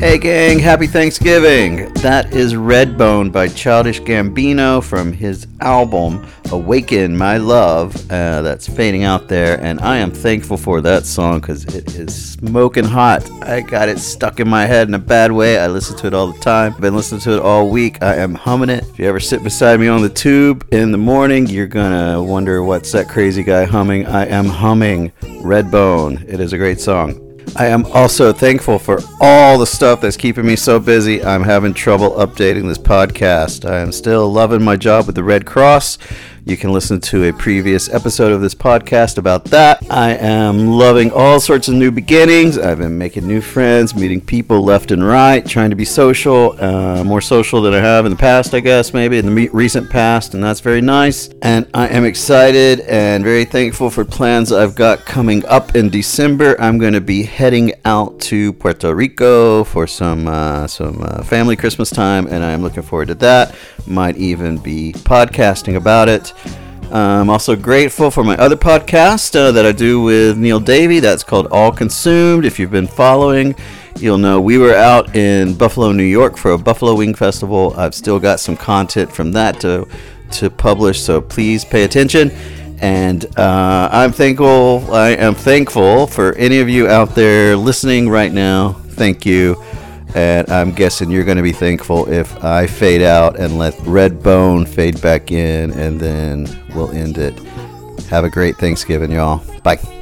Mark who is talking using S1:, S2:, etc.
S1: Hey gang, happy Thanksgiving! That is Redbone by Childish Gambino from his album Awaken My Love. Uh, that's fading out there, and I am thankful for that song because it is smoking hot. I got it stuck in my head in a bad way. I listen to it all the time. Been listening to it all week. I am humming it. If you ever sit beside me on the tube in the morning, you're gonna wonder what's that crazy guy humming. I am humming Redbone. It is a great song. I am also thankful for all the stuff that's keeping me so busy. I'm having trouble updating this podcast. I am still loving my job with the Red Cross. You can listen to a previous episode of this podcast about that. I am loving all sorts of new beginnings. I've been making new friends, meeting people left and right, trying to be social, uh, more social than I have in the past, I guess, maybe in the recent past, and that's very nice. And I am excited and very thankful for plans I've got coming up in December. I'm going to be heading out to Puerto Rico for some uh, some uh, family Christmas time, and I'm looking forward to that. Might even be podcasting about it. I'm also grateful for my other podcast uh, that I do with Neil Davey. That's called All Consumed. If you've been following, you'll know we were out in Buffalo, New York for a Buffalo Wing Festival. I've still got some content from that to to publish, so please pay attention. And uh, I'm thankful. I am thankful for any of you out there listening right now. Thank you. And I'm guessing you're going to be thankful if I fade out and let Redbone fade back in, and then we'll end it. Have a great Thanksgiving, y'all. Bye.